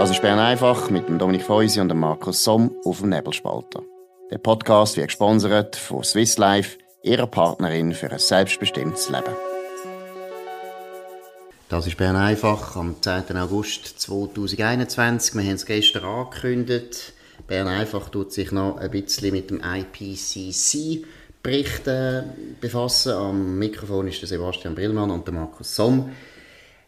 Das ist Bern einfach mit dem Dominik Feusi und dem Markus Somm auf dem Nebelspalter. Der Podcast wird gesponsert von Swiss Life, ihrer Partnerin für ein selbstbestimmtes Leben. Das ist Bern einfach am 10. August 2021. Wir haben es gestern angekündigt. Bern einfach tut sich noch ein bisschen mit dem IPCC Bericht äh, befassen. Am Mikrofon ist der Sebastian Brillmann und der Markus Somm.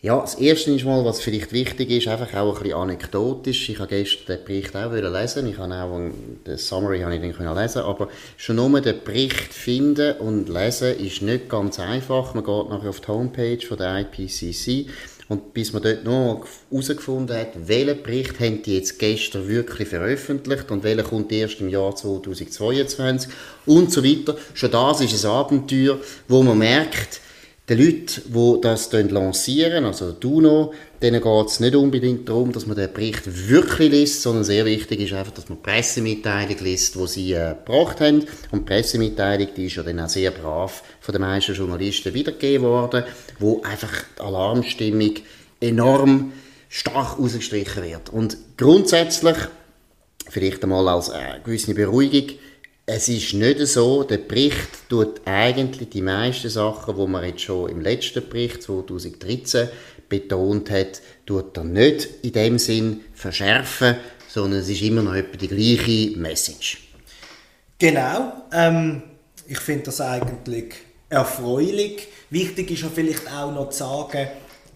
Ja, das Erste ist mal, was vielleicht wichtig ist, einfach auch ein bisschen anekdotisch. Ich habe gestern den Bericht auch lesen ich habe auch den Summary habe ich dann können lesen, aber schon nur den Bericht finden und lesen ist nicht ganz einfach. Man geht nachher auf die Homepage von der IPCC und bis man dort noch herausgefunden hat, welchen Bericht haben die jetzt gestern wirklich veröffentlicht und welcher kommt erst im Jahr 2022 und so weiter. Schon das ist ein Abenteuer, wo man merkt, den Leuten, die das lancieren, also DUNO, denen geht es nicht unbedingt darum, dass man den Bericht wirklich liest, sondern sehr wichtig ist einfach, dass man die Pressemitteilung liest, die sie äh, gebracht haben. Und die Pressemitteilung, die ist ja dann auch sehr brav von den meisten Journalisten wiedergegeben worden, wo einfach die Alarmstimmung enorm stark ausgestrichen wird. Und grundsätzlich, vielleicht einmal als äh, gewisse Beruhigung, es ist nicht so, der Bericht tut eigentlich die meisten Sachen, die man jetzt schon im letzten Bericht 2013 betont hat, tut er nicht in dem Sinn verschärfen, sondern es ist immer noch etwa die gleiche Message. Genau. Ähm, ich finde das eigentlich erfreulich. Wichtig ist ja vielleicht auch noch zu sagen,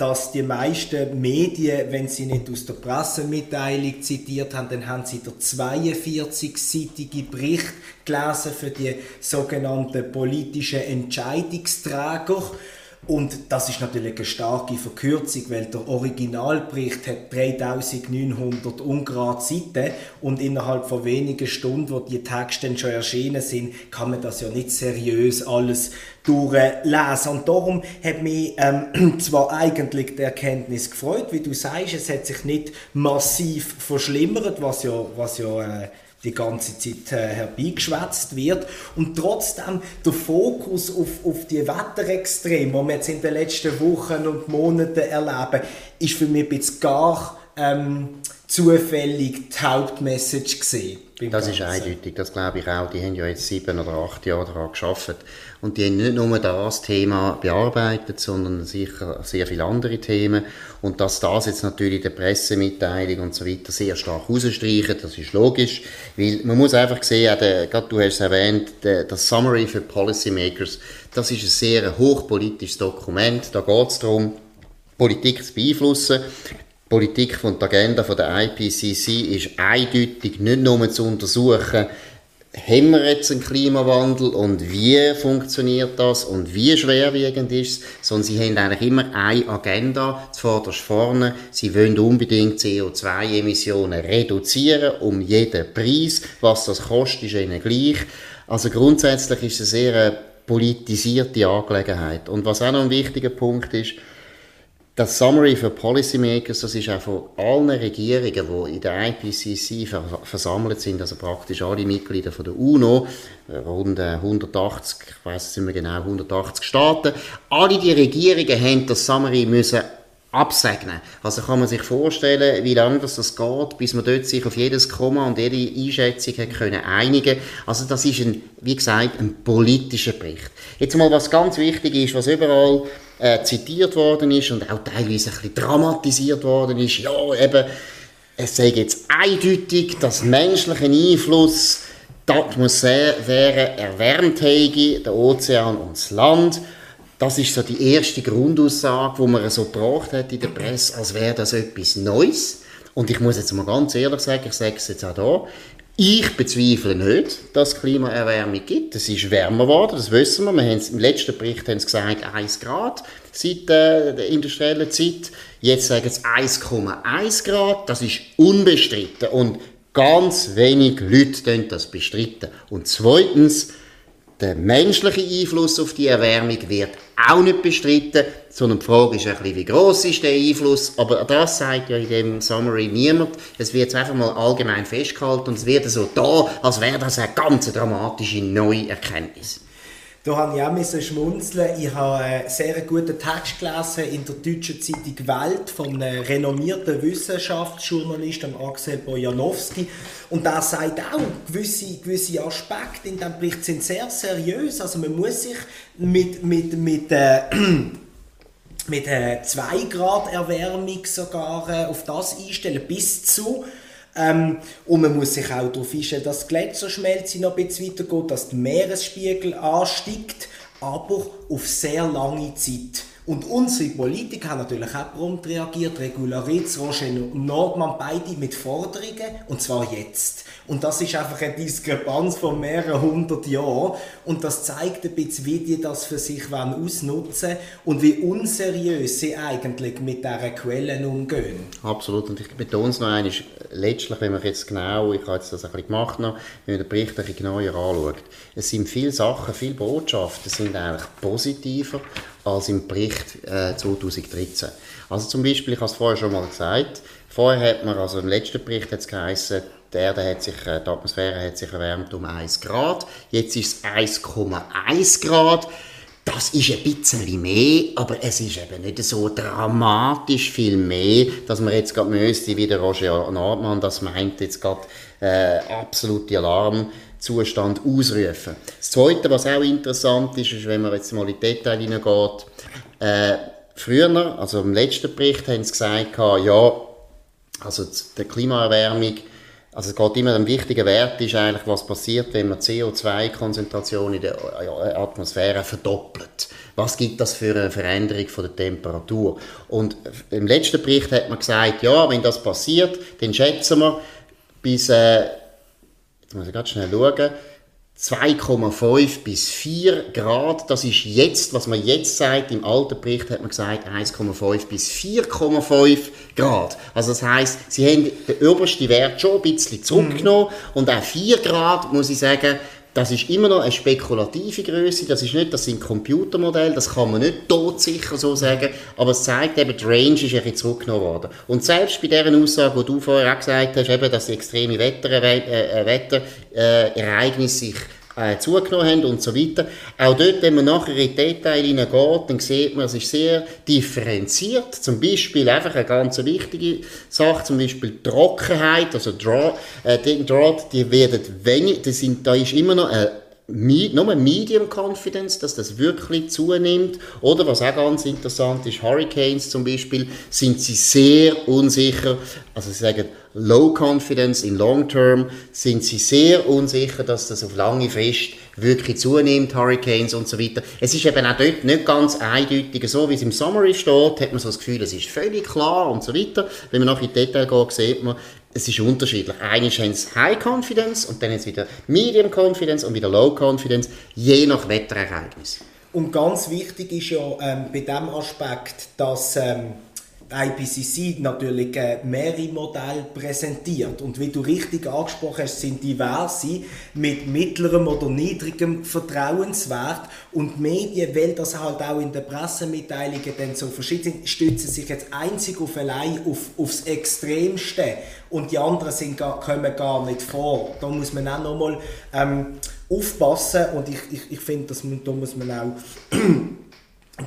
dass die meisten Medien, wenn sie nicht aus der Pressemitteilung zitiert haben, dann haben sie den 42-seitigen Bericht gelesen für die sogenannten politischen Entscheidungsträger. Und das ist natürlich eine starke Verkürzung, weil der Originalbericht hat 3900 ungerade Seiten und innerhalb von wenigen Stunden, wo die Texte schon erschienen sind, kann man das ja nicht seriös alles durchlesen. Und darum hat mich ähm, zwar eigentlich die Erkenntnis gefreut, wie du sagst, es hat sich nicht massiv verschlimmert, was ja, was ja äh, die ganze Zeit äh, herbeigeschwätzt wird. Und trotzdem der Fokus auf, auf die Wetterextreme, die wir jetzt in den letzten Wochen und Monaten erleben, ist für mich jetzt gar ähm, zufällig die Hauptmessage gesehen. Das ist eindeutig, das glaube ich auch. Die haben ja jetzt sieben oder acht Jahre daran geschafft. Und die haben nicht nur das Thema bearbeitet, sondern sicher sehr viele andere Themen. Und dass das jetzt natürlich in der Pressemitteilung und so weiter sehr stark rausstreichen, das ist logisch. Weil man muss einfach sehen, der, gerade du hast es erwähnt, der, das Summary für Policymakers, das ist ein sehr hochpolitisches Dokument. Da geht es darum, Politik zu beeinflussen. Politik und die Agenda der IPCC ist eindeutig nicht nur zu untersuchen, haben wir jetzt einen Klimawandel und wie funktioniert das und wie schwerwiegend ist es, sondern sie haben eigentlich immer eine Agenda zuvorderst vorne. Sie wollen unbedingt CO2-Emissionen reduzieren, um jeden Preis. Was das kostet, ist ihnen gleich. Also grundsätzlich ist es eine sehr politisierte Angelegenheit. Und was auch noch ein wichtiger Punkt ist, das Summary für Policymakers, das ist auch von allen Regierungen, die in der IPCC versammelt sind, also praktisch alle Mitglieder von der UNO, äh, rund 180, ich weiß nicht mehr genau, 180 Staaten, alle die Regierungen haben das Summary müssen absegnen. Also kann man sich vorstellen, wie lange das, geht, bis man dort sich auf jedes Komma und jede Einschätzung hat können einigen. Also das ist ein, wie gesagt, ein politischer Bericht. Jetzt mal was ganz wichtig ist, was überall äh, zitiert worden ist und auch teilweise ein bisschen dramatisiert worden ist. Ja, eben, es sei jetzt eindeutig, dass menschlicher Einfluss die Atmosphäre erwärmt habe, der Ozean und das Land. Das ist so die erste Grundaussage, die man so gebracht hat in der Presse, als wäre das etwas Neues. Und ich muss jetzt mal ganz ehrlich sagen, ich sage es jetzt auch hier, ich bezweifle nicht, dass es Klimaerwärmung gibt. Es ist wärmer geworden, das wissen wir. wir haben Im letzten Bericht haben sie gesagt 1 Grad seit äh, der industriellen Zeit. Jetzt sagen sie 1,1 Grad. Das ist unbestritten. Und ganz wenig Leute das bestreiten. Und zweitens, der menschliche Einfluss auf die Erwärmung wird auch nicht bestritten, sondern die Frage ist ein bisschen, wie groß ist der Einfluss, aber das sagt ja in dem Summary niemand. Es wird einfach mal allgemein festgehalten und es wird so da, als wäre das eine ganz dramatische neue Erkenntnis. Da habe ich auch müssen schmunzeln. Ich habe einen sehr guten Text gelesen in der deutschen Zeitung Welt von einem renommierten Wissenschaftsjournalisten Axel Bojanowski. Und der sagt auch, gewisse, gewisse Aspekte in diesem Bericht sind sehr seriös. Also man muss sich mit, mit, mit äh, mit 2 Grad Erwärmung sogar äh, auf das einstellen, bis zu ähm, und man muss sich auch darauf einstellen, dass die Gletscherschmelze noch ein bisschen weitergeht, dass der Meeresspiegel ansteigt, aber auf sehr lange Zeit. Und unsere Politiker haben natürlich auch prompt reagiert. Regularitz, Roger Nordmann, beide mit Forderungen, und zwar jetzt. Und das ist einfach eine Diskrepanz von mehreren hundert Jahren. Und das zeigt ein bisschen, wie die das für sich ausnutzen wollen und wie unseriös sie eigentlich mit diesen Quellen umgehen. Absolut. Und ich betone es noch einmal, letztlich, wenn man jetzt genau, ich habe jetzt das ein bisschen gemacht, noch, wenn man den Bericht ein bisschen genauer anschaut, es sind viele Sachen, viele Botschaften sind eigentlich positiver als im Bericht äh, 2013. Also zum Beispiel, ich habe es vorher schon mal gesagt, vorher hat man, also im letzten Bericht hat es geheißen, die Erde hat sich, äh, die Atmosphäre hat sich erwärmt um 1 Grad. Jetzt ist es 1,1 Grad. Das ist ein bisschen mehr, aber es ist eben nicht so dramatisch viel mehr, dass man jetzt gerade müsste, wie der Roger Nordmann das meint, jetzt gerade äh, absolute Alarmzustand ausrufen. Das Zweite, was auch interessant ist, ist, wenn man jetzt mal in die Details hineingeht, äh, früher, also im letzten Bericht, haben sie gesagt, ja, also die Klimaerwärmung also es geht immer, ein wichtiger Wert ist eigentlich, was passiert, wenn man CO2-Konzentration in der Atmosphäre verdoppelt. Was gibt das für eine Veränderung von der Temperatur? Und im letzten Bericht hat man gesagt, ja, wenn das passiert, dann schätzen wir bis, äh, jetzt muss ich ganz schnell schauen, 2,5 bis 4 Grad. Das ist jetzt, was man jetzt sagt. Im alten Bericht hat man gesagt 1,5 bis 4,5 Grad. Also das heißt, sie haben den obersten Wert schon ein bisschen zurückgenommen mhm. und auch 4 Grad, muss ich sagen, das ist immer noch eine spekulative Größe. Das ist nicht, das sind Computermodelle, das kann man nicht todsicher so sagen, aber es zeigt eben, die Range ist ein zurückgenommen worden. Und selbst bei dieser Aussage, die du vorher auch gesagt hast, eben, dass extreme Wetter, äh, Wetterereignisse sich äh, zugenommen haben und so weiter. Auch dort, wenn man nachher in die Details hineingeht, dann sieht man, es ist sehr differenziert. Zum Beispiel einfach eine ganz wichtige Sache, zum Beispiel Trockenheit, also Drought, äh, die, die werden wenig, die sind, da ist immer noch eine nur Medium Confidence, dass das wirklich zunimmt. Oder was auch ganz interessant ist, Hurricanes zum Beispiel, sind sie sehr unsicher. Also sie sagen Low Confidence in Long Term, sind sie sehr unsicher, dass das auf lange Frist wirklich zunimmt, Hurricanes und so weiter. Es ist eben auch dort nicht ganz eindeutig so, wie es im Summary steht, hat man so das Gefühl, es ist völlig klar und so weiter. Wenn man nach in Detail geht, sieht man, es ist unterschiedlich. Einige haben High Confidence und dann jetzt wieder Medium Confidence und wieder Low Confidence, je nach Wetterereignis. Und ganz wichtig ist ja ähm, bei diesem Aspekt, dass ähm, IPCC natürlich mehrere Modelle präsentiert. Und wie du richtig angesprochen hast, sind diverse mit mittlerem oder niedrigem Vertrauenswert. Und Medien, weil das halt auch in den Pressemitteilungen dann so verschieden sind, stützen sich jetzt einzig auf allein auf, aufs Extremste. Und die anderen sind gar, kommen gar nicht vor. Da muss man auch nochmal ähm, aufpassen. Und ich, ich, ich finde, da muss man auch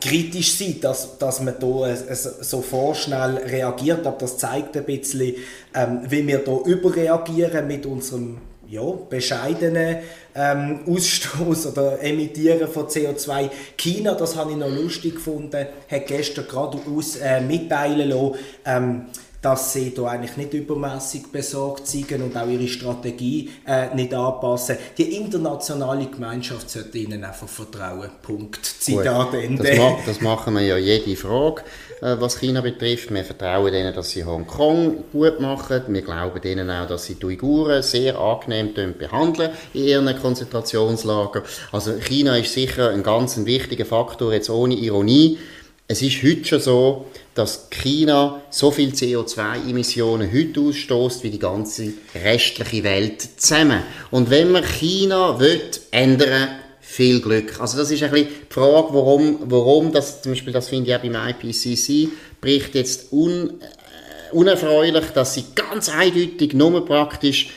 kritisch sein, dass, dass man da so vorschnell reagiert. Aber das zeigt ein bisschen, ähm, wie wir da überreagieren mit unserem ja, bescheidenen ähm, Ausstoß oder Emittieren von CO2. China, das habe ich noch lustig gefunden, hat gestern gerade aus, äh, mitteilen lassen, ähm, dass sie da eigentlich nicht übermäßig besorgt sind und auch ihre Strategie äh, nicht anpassen. Die internationale Gemeinschaft sollte ihnen einfach vertrauen. Punkt. Zitat Ende. Das, ma das, machen wir ja jede Frage, äh, was China betrifft. Wir vertrauen ihnen, dass sie Hongkong gut machen. Wir glauben ihnen auch, dass sie die Uiguren sehr angenehm behandeln in ihren Konzentrationslagern. Also China ist sicher ein ganz wichtiger Faktor, jetzt ohne Ironie. Es ist heute schon so, dass China so viel CO2-Emissionen heute ausstößt wie die ganze restliche Welt zusammen. Und wenn man China will ändern viel Glück. Also das ist ein bisschen die Frage, warum, warum das, zum Beispiel, das finde ich auch beim IPCC, bricht jetzt un, äh, unerfreulich, dass sie ganz eindeutig nur praktisch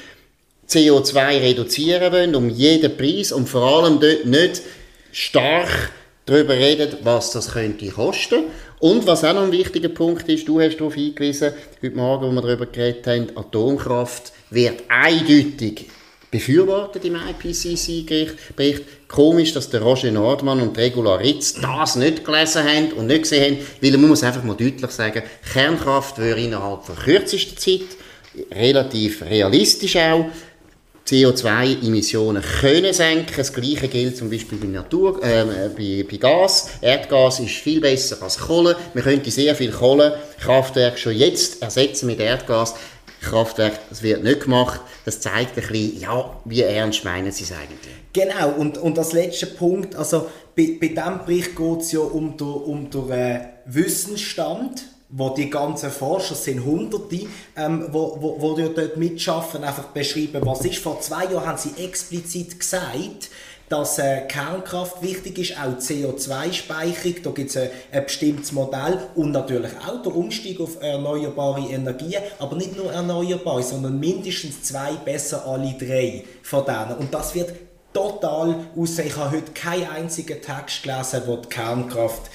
CO2 reduzieren wollen, um jeden Preis und vor allem dort nicht stark darüber reden, was das könnte kosten. Und was auch noch ein wichtiger Punkt ist, du hast darauf hingewiesen, heute Morgen, wo wir darüber geredet haben, Atomkraft wird eindeutig befürwortet im IPCC-Bericht. Komisch, dass der Roger Nordmann und Regula Ritz das nicht gelesen haben und nicht gesehen haben, weil man muss einfach mal deutlich sagen, Kernkraft würde innerhalb von kürzester Zeit, relativ realistisch auch, CO2-Emissionen können senken. Das Gleiche gilt zum Beispiel bei, Natur, äh, bei, bei Gas. Erdgas ist viel besser als Kohle. Man könnte sehr viel Kohlekraftwerke schon jetzt ersetzen mit Erdgas. Kraftwerk, das wird nicht gemacht. Das zeigt ein bisschen, ja, wie ernst meinen Sie es eigentlich? Genau, und, und als letzter Punkt, also bei, bei diesem Bericht geht es ja um den, um äh, Wissensstand wo die ganzen Forscher sind Hunderte, ähm, wo, wo, wo dort mitschaffen, einfach beschreiben, was ist. Vor zwei Jahren haben sie explizit gesagt, dass äh, Kernkraft wichtig ist, auch CO2-Speicherung, da gibt es ein, ein, bestimmtes Modell und natürlich auch der Umstieg auf erneuerbare Energien, aber nicht nur erneuerbare, sondern mindestens zwei, besser alle drei von denen. Und das wird total aussehen. Ich habe heute keinen einzigen Text gelesen, wo die Kernkraft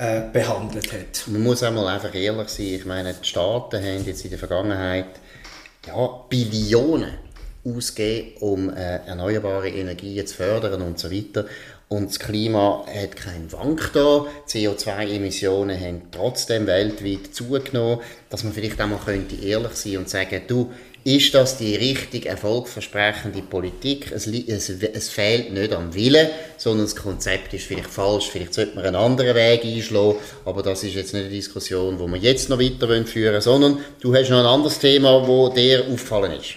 äh, behandelt hat. Man muss einmal einfach ehrlich sein, ich meine, die Staaten haben jetzt in der Vergangenheit ja, Billionen ausgegeben, um äh, erneuerbare Energien zu fördern und so weiter. Und das Klima hat keinen Wank da. CO2-Emissionen haben trotzdem weltweit zugenommen. Dass man vielleicht auch mal könnte ehrlich sein und sagen, du, ist das die richtig erfolgversprechende Politik. Es, es, es, fehlt nicht am Willen, sondern das Konzept ist vielleicht falsch. Vielleicht sollte man einen anderen Weg einschlagen, aber das ist jetzt nicht eine Diskussion, die wir jetzt noch weiter führen wollen, sondern du hast noch ein anderes Thema, das dir aufgefallen ist.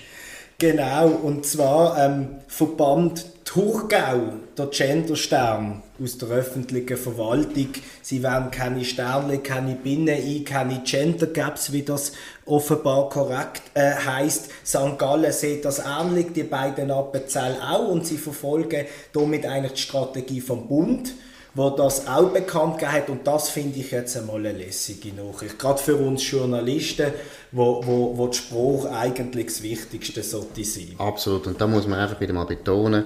Genau, und zwar ähm, Verband Thurgau, der Genderstern aus der öffentlichen Verwaltung. Sie wollen keine Sterne, keine Binnen ein, keine Gender Gaps, wie das offenbar korrekt äh, heißt. St. Gallen sieht das ähnlich, die beiden Appenzell auch und sie verfolgen damit eigentlich die Strategie vom Bund wo das auch bekannt hat und das finde ich jetzt einmal eine lässige Nachricht. Gerade für uns Journalisten, wo, wo, wo der Spruch eigentlich das Wichtigste sollte sein. Absolut und da muss man einfach wieder mal betonen,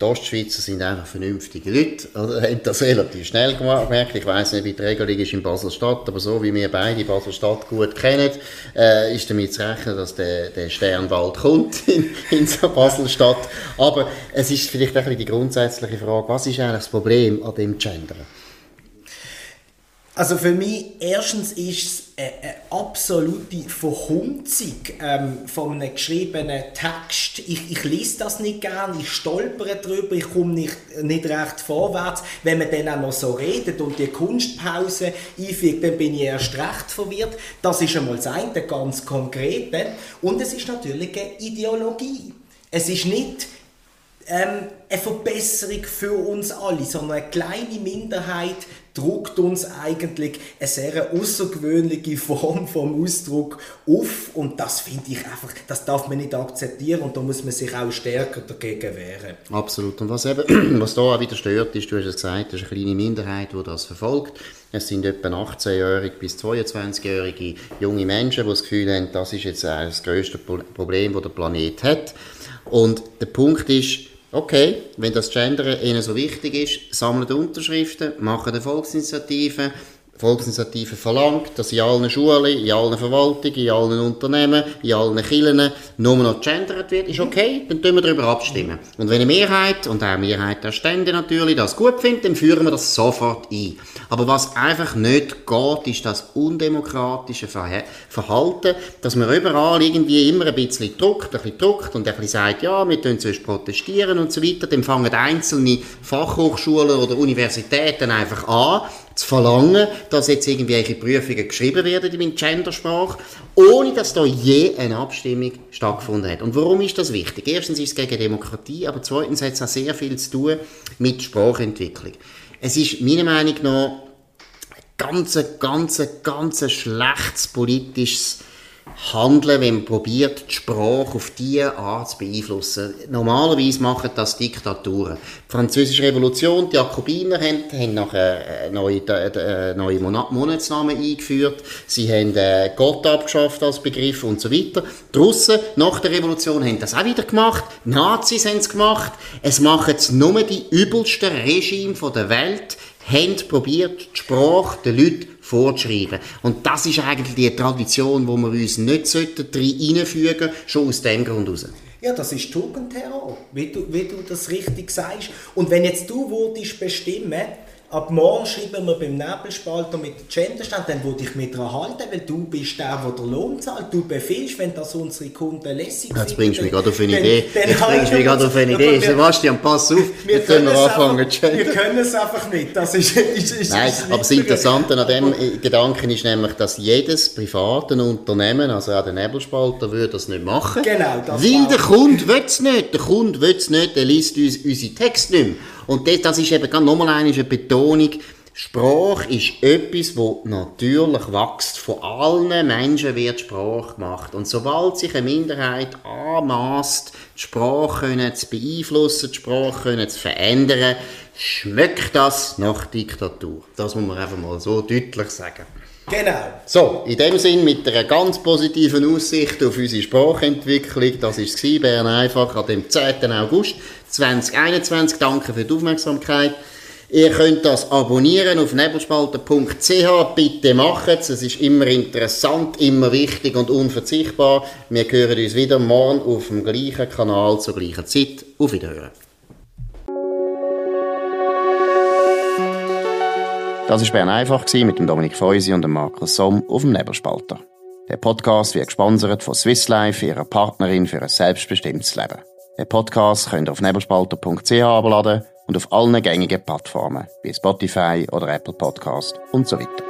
die Ostschweizer sind einfach vernünftige Leute, oder? haben das relativ schnell gemerkt. Ich weiß nicht, wie die Regelung ist in Basel-Stadt, aber so wie wir beide Basel-Stadt gut kennen, äh, ist damit zu rechnen, dass der, der Stern bald kommt in, in so Basel-Stadt. Aber es ist vielleicht ein bisschen die grundsätzliche Frage, was ist eigentlich das Problem an dem Gender? Also für mich, erstens ist es eine, eine absolute Verhunzung ähm, von einem geschriebenen Text. Ich, ich lese das nicht gern, ich stolpere drüber, ich komme nicht, nicht recht vorwärts. Wenn man dann auch noch so redet und die Kunstpause einfügt, dann bin ich erst recht verwirrt. Das ist einmal das eine, ganz konkrete. Und es ist natürlich eine Ideologie. Es ist nicht ähm, eine Verbesserung für uns alle, sondern eine kleine Minderheit druckt uns eigentlich eine sehr außergewöhnliche Form vom Ausdruck auf und das finde ich einfach, das darf man nicht akzeptieren und da muss man sich auch stärker dagegen wehren. Absolut und was eben, was da auch wieder stört ist, du hast es gesagt, das ist eine kleine Minderheit, die das verfolgt. Es sind etwa 18-jährige bis 22-jährige junge Menschen, die das Gefühl haben, das ist jetzt das größte Problem, das der Planet hat. Und der Punkt ist, Okay, wenn das Gender Ihnen so wichtig ist, sammelt Unterschriften, machen eine Volksinitiative, Volksinitiative verlangt, dass in allen Schulen, in allen Verwaltungen, in allen Unternehmen, in allen Kirchen nur noch gendert wird, ist okay, dann tun wir darüber abstimmen. Und wenn eine Mehrheit, und auch eine Mehrheit der Stände natürlich, das gut findet, dann führen wir das sofort ein. Aber was einfach nicht geht, ist das undemokratische Verhalten, dass man überall irgendwie immer ein bisschen druckt, ein bisschen druckt und ein bisschen sagt, ja, wir tun zuerst protestieren und so weiter, dann fangen einzelne Fachhochschulen oder Universitäten einfach an, zu verlangen, dass jetzt irgendwelche Prüfungen geschrieben werden in Gendersprache, ohne dass da je eine Abstimmung stattgefunden hat. Und warum ist das wichtig? Erstens ist es gegen Demokratie, aber zweitens hat es auch sehr viel zu tun mit Sprachentwicklung. Es ist meiner Meinung nach ganz, ganz, ganz schlechtes politisches handeln, wenn man probiert, die Sprache auf diese Art zu beeinflussen. Normalerweise machen das Diktaturen. Die Französische Revolution, die Jakobiner haben, haben nachher einen neuen, äh, neuen Monatsnamen eingeführt. Sie haben äh, Gott abgeschafft als Begriff und so weiter. Die Russen nach der Revolution haben das auch wieder gemacht. Die Nazis haben es gemacht. Es machen es nur die übelsten Regime der Welt haben probiert, die Sprache den Leuten vorzuschreiben. Und das ist eigentlich die Tradition, wo wir uns nicht reinfügen sollten, schon aus dem Grund heraus. Ja, das ist Tugendterror, wie du, wie du das richtig sagst. Und wenn jetzt du würdest bestimmen, ab morgen schreiben wir beim Nebelspalter mit der Genderstand, dann würde ich mich daran halten, weil du bist der, der den Lohn zahlt. Du befiehlst, wenn das unsere Kunden lässig sind. Jetzt bringst du mich gerade auf eine Idee. Dann, Jetzt bringst du mich gerade auf eine Idee. Sebastian, pass auf, wir können wir anfangen zu Wir können es einfach nicht. Das ist, ist, ist Nein, aber das Interessante an dem Gedanken ist nämlich, dass jedes private Unternehmen, also auch der Nebelspalter, würde das nicht machen. Genau. Das weil der Kunde will es nicht. Der Kunde will es nicht, der liest uns unsere Texte nicht mehr. Und das, das ist eben nochmal eine Betonung. Sprache ist etwas, wo natürlich wächst. Von allen Menschen wird Sprache gemacht. Und sobald sich eine Minderheit anmaßt, die Sprache zu beeinflussen, die Sprache zu verändern, schmeckt das nach Diktatur. Das muss man einfach mal so deutlich sagen. Genau. So, in dem Sinn mit einer ganz positiven Aussicht auf unsere Sprachentwicklung, das war es, Bern einfach, dem 10. August 2021. Danke für die Aufmerksamkeit. Ihr könnt das abonnieren auf nebelspalter.ch. Bitte macht es. Es ist immer interessant, immer wichtig und unverzichtbar. Wir hören uns wieder morgen auf dem gleichen Kanal zur gleichen Zeit. Auf Wiederhören. Das war Bern einfach mit Dominik Feusi und Markus Somm auf dem Nebelspalter. Der Podcast wird gesponsert von Swiss Life, ihrer Partnerin für ein selbstbestimmtes Leben. Den Podcast könnt ihr auf nebelspalter.ch abladen und auf allen gängigen Plattformen wie Spotify oder Apple Podcast und so weiter.